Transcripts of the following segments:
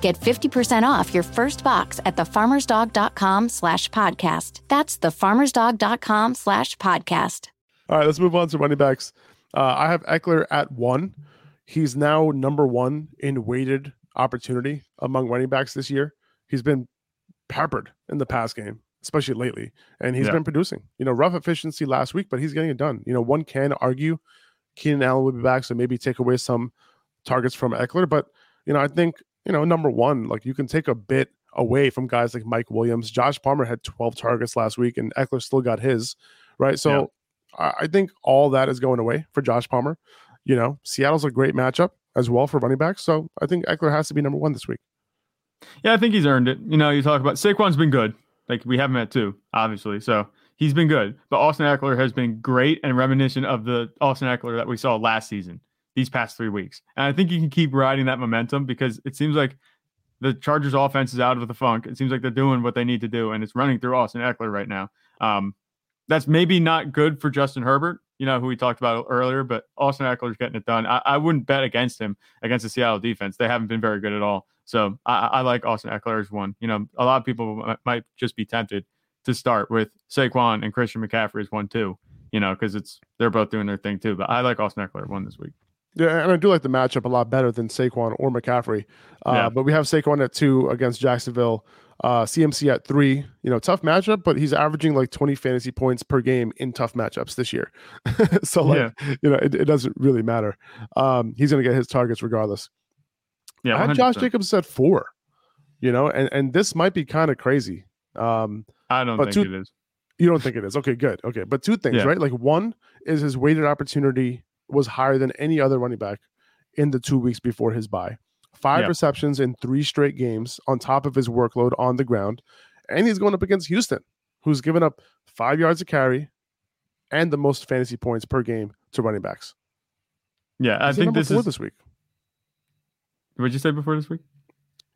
Get 50% off your first box at thefarmersdog.com slash podcast. That's thefarmersdog.com slash podcast. All right, let's move on to running backs. Uh, I have Ekeler at one. He's now number one in weighted opportunity among running backs this year. He's been peppered in the pass game, especially lately, and he's Yeah. been producing. You know, rough efficiency last week, but he's getting it done. You know, one can argue Keenan Allen will be back, so maybe take away some targets from Ekeler. But you know, I think you know, number one, like you can take a bit away from guys like Mike Williams. Josh Palmer had 12 targets last week, and Ekeler still got his, right? So I I think all that is going away for Josh Palmer. You know, Seattle's a great matchup as well for running backs. So I think Ekeler has to be number one this week. Yeah, I think he's earned it. You know, you talk about Saquon's been good. Like we have him at two, obviously. So he's been good. But Austin Ekeler has been great and reminiscent of the Austin Ekeler that we saw last season, these past three weeks. And I think you can keep riding that momentum because it seems like the Chargers offense is out of the funk. It seems like they're doing what they need to do, and it's running through Austin Ekeler right now. Um, that's maybe not good for Justin Herbert, you know, who we talked about earlier, but Austin Ekeler's getting it done. I, I wouldn't bet against him against the Seattle defense. They haven't been very good at all. So I, I like Austin Ekeler as one. You know, a lot of people might, might just be tempted to start with Saquon and Christian McCaffrey as one too. You know, because it's they're both doing their thing too. But I like Austin Ekeler one this week. Yeah, and I do like the matchup a lot better than Saquon or McCaffrey. Uh, Yeah. But we have Saquon at two against Jacksonville. Uh, CMC at three. You know, tough matchup, but he's averaging like 20 fantasy points per game in tough matchups this year. so, like, you know, it, it doesn't really matter. Um, he's going to get his targets regardless. Yeah, I had Josh 100%. Jacobs at four. You know, and and this might be kind of crazy. Um, I don't but think two- it is. you don't think it is? Okay, good. Okay, but two things, Yeah. right? Like one is his weighted opportunity was higher than any other running back in the two weeks before his bye. Five receptions in three straight games on top of his workload on the ground, and he's going up against Houston, who's given up five yards a carry and the most fantasy points per game to running backs. Yeah, I He's think this is. this week. What did you say before this week?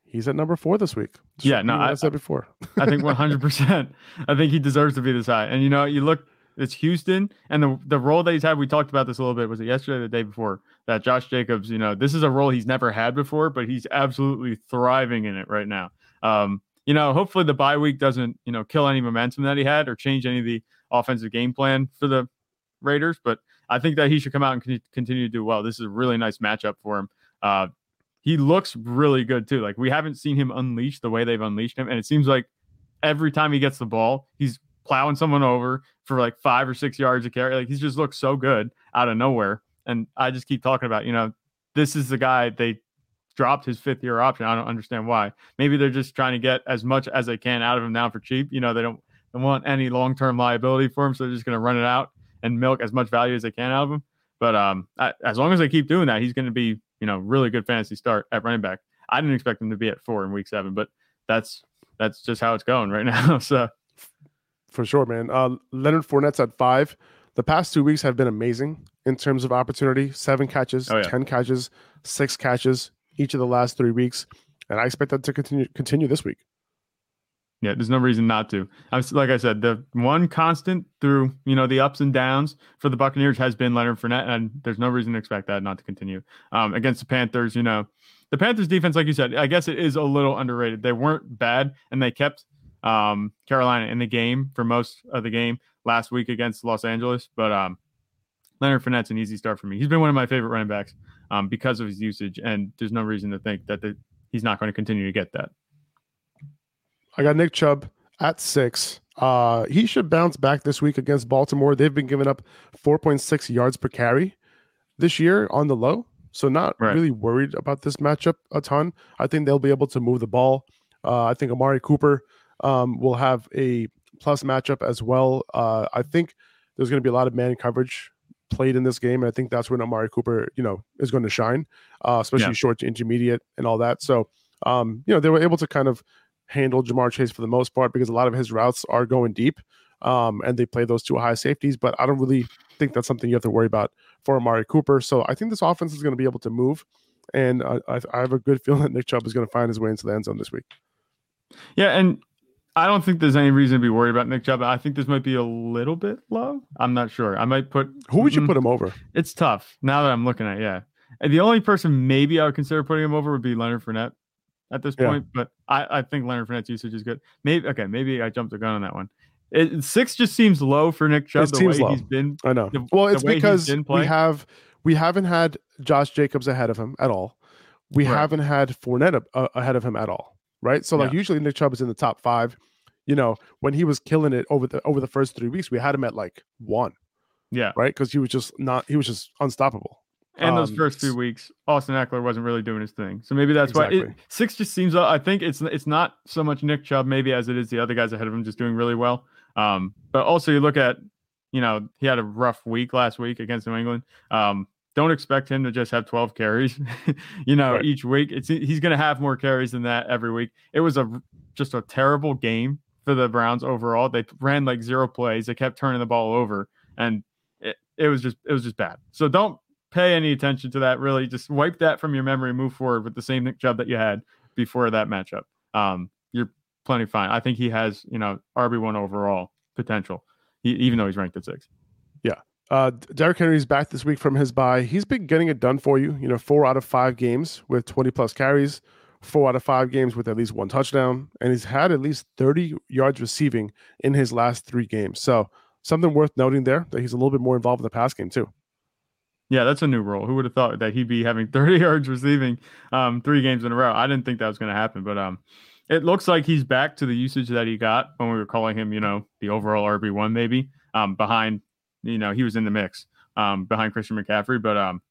He's at number four this week. Just Yeah, no, I, I- said before. I think 100%. I think he deserves to be this high. And you know, you look, it's Houston, and the the role that he's had. We talked about this a little bit. Was it yesterday, or the day before? That Josh Jacobs, you know, this is a role he's never had before, but he's absolutely thriving in it right now. Um, you know, hopefully the bye week doesn't, you know, kill any momentum that he had or change any of the offensive game plan for the Raiders. But I think that he should come out and con- continue to do well. This is a really nice matchup for him. Uh, he looks really good too. Like we haven't seen him unleash the way they've unleashed him, and it seems like every time he gets the ball, he's plowing someone over for like five or six yards of carry. Like he's just looks so good out of nowhere. And I just keep talking about, you know, this is the guy they dropped his fifth year option. I don't understand why. Maybe they're just trying to get as much as they can out of him now for cheap. You know, they don't, they want any long term liability for him, so they're just going to run it out and milk as much value as they can out of him. But um, I, as long as they keep doing that, he's going to be, you know, really good fantasy start at running back. I didn't expect him to be at four in week seven, but that's that's just how it's going right now. So For sure, man. Uh, Leonard Fournette's at five. The past two weeks have been amazing in terms of opportunity. Seven catches, Oh, yeah. ten catches, six catches each of the last three weeks, and I expect that to continue continue this week. Yeah, there's no reason not to. I was, like I said, the one constant through you know the ups and downs for the Buccaneers has been Leonard Fournette, and there's no reason to expect that not to continue. Um, against the Panthers, you know, the Panthers defense, like you said, I guess it is a little underrated. They weren't bad, and they kept um, Carolina in the game for most of the game last week against Los Angeles. But um, Leonard Fournette's an easy start for me. He's been one of my favorite running backs um, because of his usage, and there's no reason to think that the, he's not going to continue to get that. I got Nick Chubb at six. Uh, he should bounce back this week against Baltimore. They've been giving up 4.6 yards per carry this year on the low. So not right. really worried about this matchup a ton. I think they'll be able to move the ball. Uh, I think Amari Cooper um, will have a plus matchup as well. Uh, I think there's going to be a lot of man coverage played in this game. And I think that's when Amari Cooper, you know, is going to shine, uh, especially yeah. short to intermediate and all that. So, um, you know, they were able to kind of handle Ja'Marr Chase for the most part because a lot of his routes are going deep. Um, and they play those two high safeties, but I don't really think that's something you have to worry about for Amari Cooper. So I think this offense is going to be able to move, and I, I have a good feeling that Nick Chubb is going to find his way into the end zone this week. Yeah, and I don't think there's any reason to be worried about Nick Chubb. I think this might be a little bit low. I'm not sure. I might put. Who would you mm, put him over? It's tough now that I'm looking at. Yeah, and the only person maybe I would consider putting him over would be Leonard Fournette at this yeah. point, but I, I think Leonard Fournette's usage is good. Maybe okay, maybe I jumped the gun on that one. It, six just seems low for Nick Chubb. It the seems way low. he's been. I know. The, well, it's because we have we haven't had Josh Jacobs ahead of him at all. We right. haven't had Fournette uh, ahead of him at all. Right. So like yeah. usually Nick Chubb is in the top five. You know when he was killing it over the over the first three weeks, we had him at like one. Yeah. Right. Because he was just not. He was just unstoppable. And um, those first few weeks, Austin Ekeler wasn't really doing his thing. So maybe that's exactly. why it, six just seems. I think it's it's not so much Nick Chubb maybe as it is the other guys ahead of him just doing really well. Um, but also you look at, you know, he had a rough week last week against New England. Um, don't expect him to just have 12 carries, you know, right. each week. It's he's going to have more carries than that every week. It was a just a terrible game for the Browns overall. They ran like zero plays. They kept turning the ball over, and it, it was just it was just bad. So don't pay any attention to that. Really, just wipe that from your memory. Move forward with the same job that you had before that matchup. Um, you're plenty fine. I think he has you know RB one overall potential, he, even though he's ranked at six. Yeah. Uh, Derrick Henry's back this week from his bye. He's been getting it done for you. You know, four out of five games with 20 plus carries, four out of five games with at least one touchdown, and he's had at least 30 yards receiving in his last three games. So something worth noting there that he's a little bit more involved in the pass game too. Yeah, that's a new role. Who would have thought that he'd be having 30 yards receiving um, three games in a row? I didn't think that was going to happen, but um, it looks like he's back to the usage that he got when we were calling him, you know, the overall RB one, maybe um, behind, you know, he was in the mix um, behind Christian McCaffrey, but um,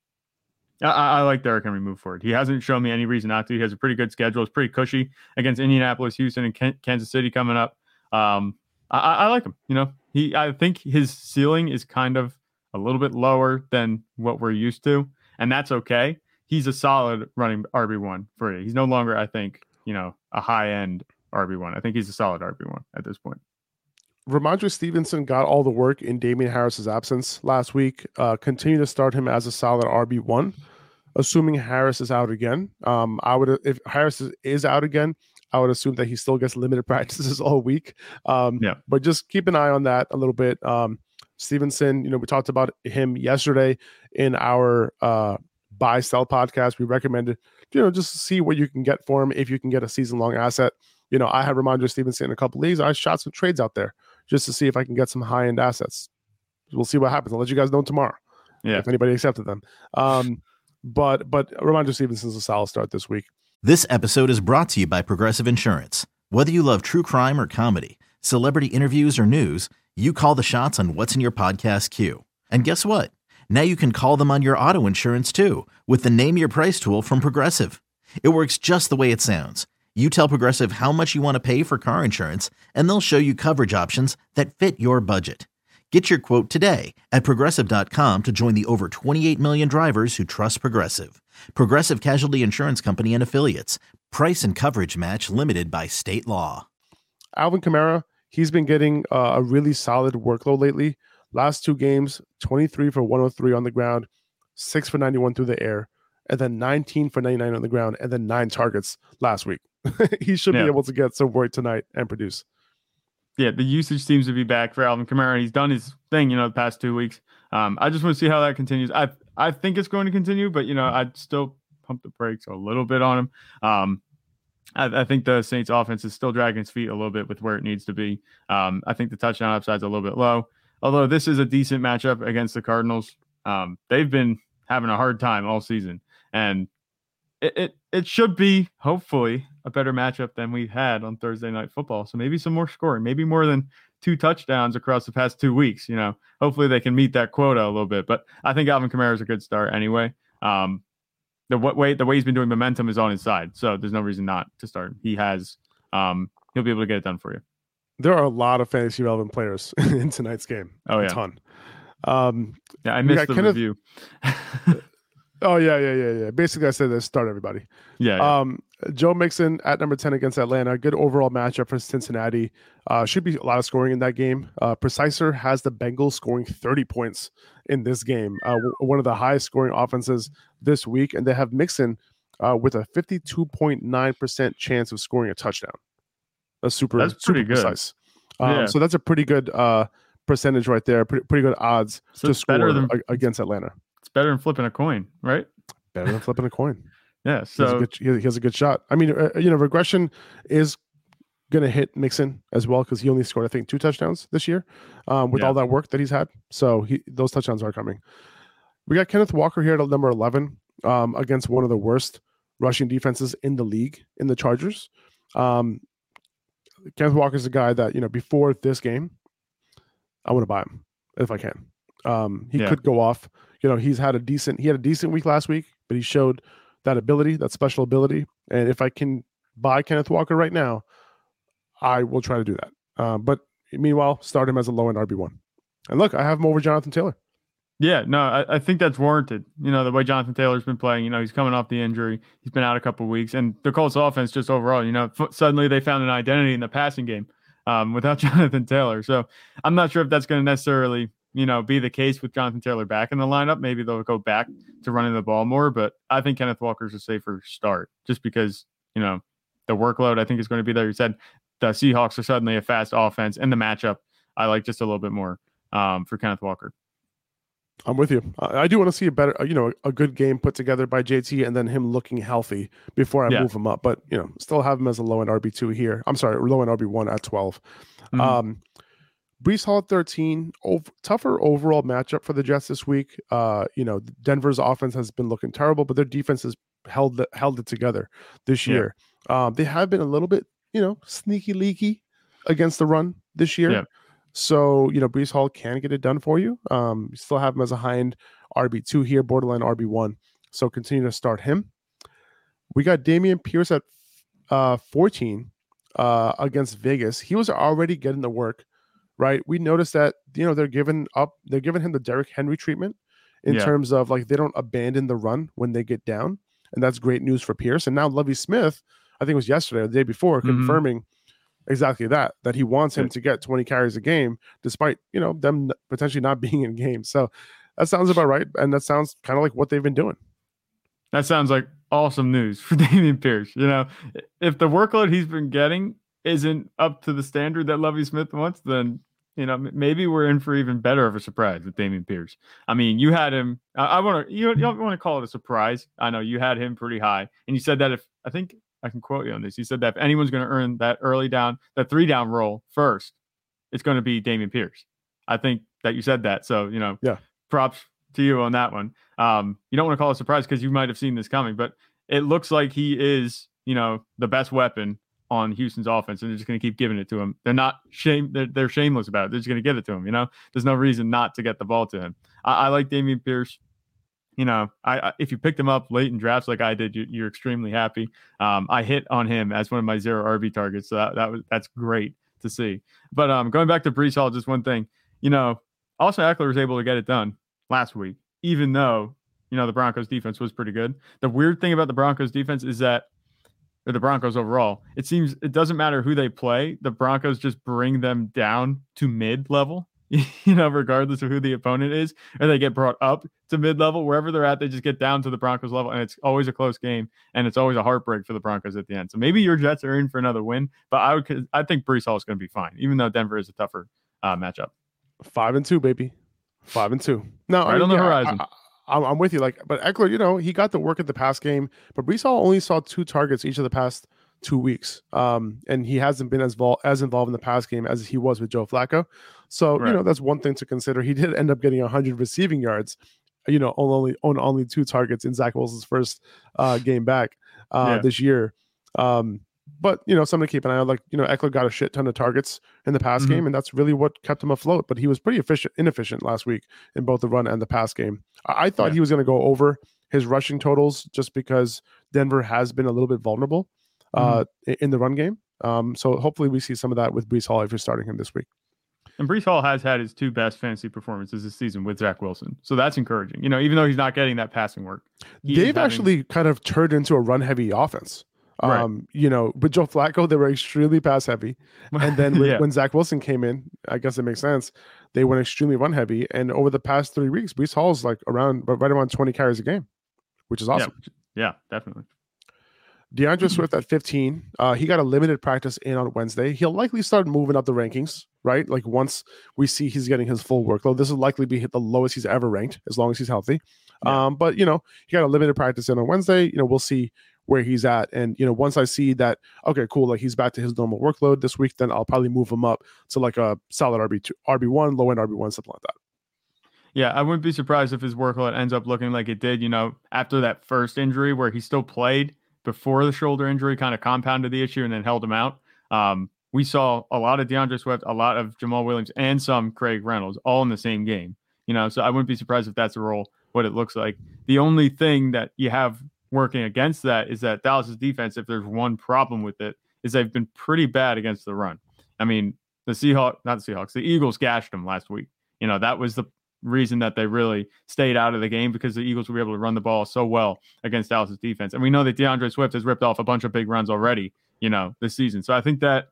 I, I like Derrick Henry move forward. He hasn't shown me any reason not to. He has a pretty good schedule. It's pretty cushy against Indianapolis, Houston, and Kansas City coming up. Um, I, I like him. You know, he. I think his ceiling is kind of a little bit lower than what we're used to, and that's okay. He's a solid running RB one for you. He's no longer, I think, you know, a high end RB one. I think he's a solid RB one at this point. Rhamondre Stevenson got all the work in Damien Harris's absence last week. Uh, continue to start him as a solid RB one, assuming Harris is out again. Um, I would if Harris is, out again, I would assume that he still gets limited practices all week. Um, yeah, but just keep an eye on that a little bit. Um, Stevenson, you know, we talked about him yesterday in our uh, buy sell podcast. We recommended, you know, just see what you can get for him if you can get a season long asset. You know, I have Rhamondre Stevenson in a couple leagues. I shot some trades out there just to see if I can get some high end assets. We'll see what happens. I'll let you guys know tomorrow. Yeah. If anybody accepted them. Um, but but Rhamondre Stevenson's a solid start this week. This episode is brought to you by Progressive Insurance. Whether you love true crime or comedy, celebrity interviews or news, you call the shots on what's in your podcast queue. And guess what? Now you can call them on your auto insurance too with the Name Your Price tool from Progressive. It works just the way it sounds. You tell Progressive how much you want to pay for car insurance, and they'll show you coverage options that fit your budget. Get your quote today at progressive.com to join the over 28 million drivers who trust Progressive. Progressive Casualty Insurance Company and Affiliates. Price and coverage match limited by state law. Alvin Kamara, he's been getting uh, a really solid workload lately. Last two games, 23 for 103 on the ground, 6 for 91 through the air, and then 19 for 99 on the ground, and then nine targets last week. he should Yeah. be able to get some work tonight and produce. yeah, the usage seems to be back for Alvin Kamara. He's done his thing, you know, the past two weeks. Um, I just want to see how that continues. I I think it's going to continue, but you know, I'd still pump the brakes a little bit on him. Um, I, I think the Saints offense is still dragging its feet a little bit with where it needs to be. Um, I think the touchdown upside's a little bit low. Although this is a decent matchup against the Cardinals. Um, they've been having a hard time all season, and it, it it should be hopefully a better matchup than we've had on Thursday night football. So maybe some more scoring, maybe more than two touchdowns across the past two weeks. You know, hopefully they can meet that quota a little bit. But I think Alvin Kamara is a good start anyway. Um, the what way the way he's been doing momentum is on his side, so there's no reason not to start. He has, um, he'll be able to get it done for you. There are a lot of fantasy relevant players in tonight's game. Oh a yeah, ton. Um, yeah. I missed the Kenneth- review. oh yeah, yeah, yeah, yeah. Basically, I said this. Start everybody. yeah, yeah. Um, Joe Mixon at number 10 against Atlanta. Good overall matchup for Cincinnati. Uh, should be a lot of scoring in that game. Uh, Preciser has the Bengals scoring 30 points in this game. Uh, w- one of the highest scoring offenses this week. And they have Mixon uh, with a 52.9% chance of scoring a touchdown. That's super, That's super good. precise. Um, Yeah. So that's a pretty good uh, percentage right there. Pretty, pretty good odds So to score than against Atlanta. it's better than flipping a coin, right? Better than flipping a coin. Yeah. He has, a So good, he has- he has a good shot. I mean, uh, you know, regression is going to hit Mixon as well because he only scored, I think, two touchdowns this year um, with Yeah. all that work that he's had. So he, those touchdowns are coming. We got Kenneth Walker here at number 11 um, against one of the worst rushing defenses in the league in the Chargers. Um, Kenneth Walker is a guy that, you know, before this game, I want to buy him if I can. Um, he Yeah. could go off. You know, he's had a decent, he had a decent week last week, but he showed that ability, that special ability. And if I can buy Kenneth Walker right now, I will try to do that. Uh, but meanwhile, start him as a low end RB one. And look, I have him over Jonathan Taylor. Yeah, no, I, I think that's warranted. You know, the way Jonathan Taylor's been playing, you know, he's coming off the injury. He's been out a couple weeks. And the Colts offense, just overall, you know, f- suddenly they found an identity in the passing game um, without Jonathan Taylor. So I'm not sure if that's going to necessarily, you know, be the case with Jonathan Taylor back in the lineup. Maybe they'll go back to running the ball more. But I think Kenneth Walker's a safer start just because, you know, the workload I think is going to be there. You said the Seahawks are suddenly a fast offense and the matchup I like just a little bit more um, for Kenneth Walker. I'm with you. I, do want to see a better, uh, you know, a good game put together by JT and then him looking healthy before I Yeah. move him up. But, you know, still have him as a low end RB2 here. I'm sorry, low end RB1 at 12. Mhm. Um, Breece Hall at 13. Ov- tougher overall matchup for the Jets this week. Uh, you know, Denver's offense has been looking terrible, but their defense has held the, held it together this Yeah. year. Um, they have been a little bit, you know, sneaky leaky against the run this year. Yeah. So, you know, Breece Hall can get it done for you. Um, you still have him as a high end RB2 here, borderline RB1. So continue to start him. We got Dameon Pierce at uh, 14 uh, against Vegas. He was already getting the work, right? We noticed that, you know, they're giving up, they're giving him the Derrick Henry treatment in Yeah. terms of like they don't abandon the run when they get down. And that's great news for Pierce. And now Lovie Smith, I think it was yesterday or the day before, Mhm. confirming exactly that, that he wants him Good. to get 20 carries a game, despite, you know, them potentially not being in games. So that sounds about right. And that sounds kind of like what they've been doing. That sounds like awesome news for Dameon Pierce. You know, if the workload he's been getting isn't up to the standard that Lovie Smith wants, then you know maybe we're in for even better of a surprise with Dameon Pierce. I mean, you had him. I, I want to. You, you don't want to call it a surprise. I know you had him pretty high, and you said that if I think I can quote you on this, you said that if anyone's going to earn that early down, that three down role first, it's going to be Dameon Pierce. I think that you said that. So you know, Yeah. props to you on that one. Um, you don't want to call it a surprise because you might have seen this coming, but it looks like he is, you know, the best weapon on Houston's offense, and they're just going to keep giving it to him. They're not shame. They're, they're shameless about it. They're just going to give it to him. You know, there's no reason not to get the ball to him. I, I like Dameon Pierce. You know, I, I if you picked him up late in drafts like I did, you, you're extremely happy. Um, I hit on him as one of my zero RB targets, so that, that was that's great to see. But um, going back to Breece Hall, just one thing, you know, Austin Ekeler was able to get it done last week, even though you know the Broncos defense was pretty good. The weird thing about the Broncos defense is that or the Broncos overall, it seems it doesn't matter who they play, the Broncos just bring them down to mid level. you know, regardless of who the opponent is, or they get brought up to mid level, wherever they're at, they just get down to the Broncos level, and it's always a close game, and it's always a heartbreak for the Broncos at the end. So maybe your Jets are in for another win, but I would, I think Breece Hall is going to be fine, even though Denver is a tougher uh, matchup. Five and two, baby, five and two. No, right I mean, on the yeah, horizon. I, I, I'm with you. Like, but Ekeler, you know, he got the work at the pass game, but Breece Hall only saw two targets each of the past two weeks. Um, and he hasn't been as vol- as involved in the pass game as he was with Joe Flacco. So right. you know that's one thing to consider. He did end up getting 100 receiving yards, you know, on only on only two targets in Zach Wilson's first uh, game back uh, yeah. this year. Um, but you know, something to keep an eye on. Like you know, Ekeler got a shit ton of targets in the pass mm-hmm. game, and that's really what kept him afloat. But he was pretty efficient, inefficient last week in both the run and the pass game. I, I thought yeah. he was going to go over his rushing totals just because Denver has been a little bit vulnerable uh, mm-hmm. in the run game. Um, so hopefully we see some of that with Breece Hall if you're starting him this week. And Breece Hall has had his two best fantasy performances this season with Zach Wilson. So that's encouraging. You know, even though he's not getting that passing work. They've having... actually kind of turned into a run heavy offense. Right. Um, you know, but Joe Flacco, they were extremely pass heavy. And then yeah. when Zach Wilson came in, I guess it makes sense. They went extremely run heavy. And over the past three weeks, Breece Hall's like around right around 20 carries a game, which is awesome. Yeah, yeah definitely. D'Andre Swift at 15. Uh, he got a limited practice in on Wednesday. He'll likely start moving up the rankings, right? Like once we see he's getting his full workload, this will likely be the lowest he's ever ranked as long as he's healthy. Yeah. Um, but you know, he got a limited practice in on Wednesday. You know, we'll see where he's at. And you know, once I see that, okay, cool, like he's back to his normal workload this week, then I'll probably move him up to like a solid RB two, RB one, low end RB one, something like that. Yeah, I wouldn't be surprised if his workload ends up looking like it did, you know, after that first injury where he still played before the shoulder injury kind of compounded the issue and then held him out. Um, we saw a lot of D'Andre Swift, a lot of Jamaal Williams, and some Craig Reynolds all in the same game. You know, so I wouldn't be surprised if that's the role, what it looks like. The only thing that you have working against that is that Dallas's defense, if there's one problem with it, is they've been pretty bad against the run. I mean, the Seahawks, not the Seahawks, the Eagles gashed them last week. You know, that was the reason that they really stayed out of the game because the Eagles were able to run the ball so well against Dallas's defense. And we know that D'Andre Swift has ripped off a bunch of big runs already, you know, this season. So I think that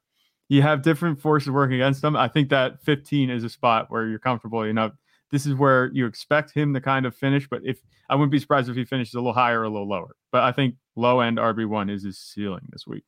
you have different forces working against them. I think that 15 is a spot where you're comfortable. You know, this is where you expect him to kind of finish, but if I wouldn't be surprised if he finishes a little higher or a little lower. But I think low end RB1 is his ceiling this week.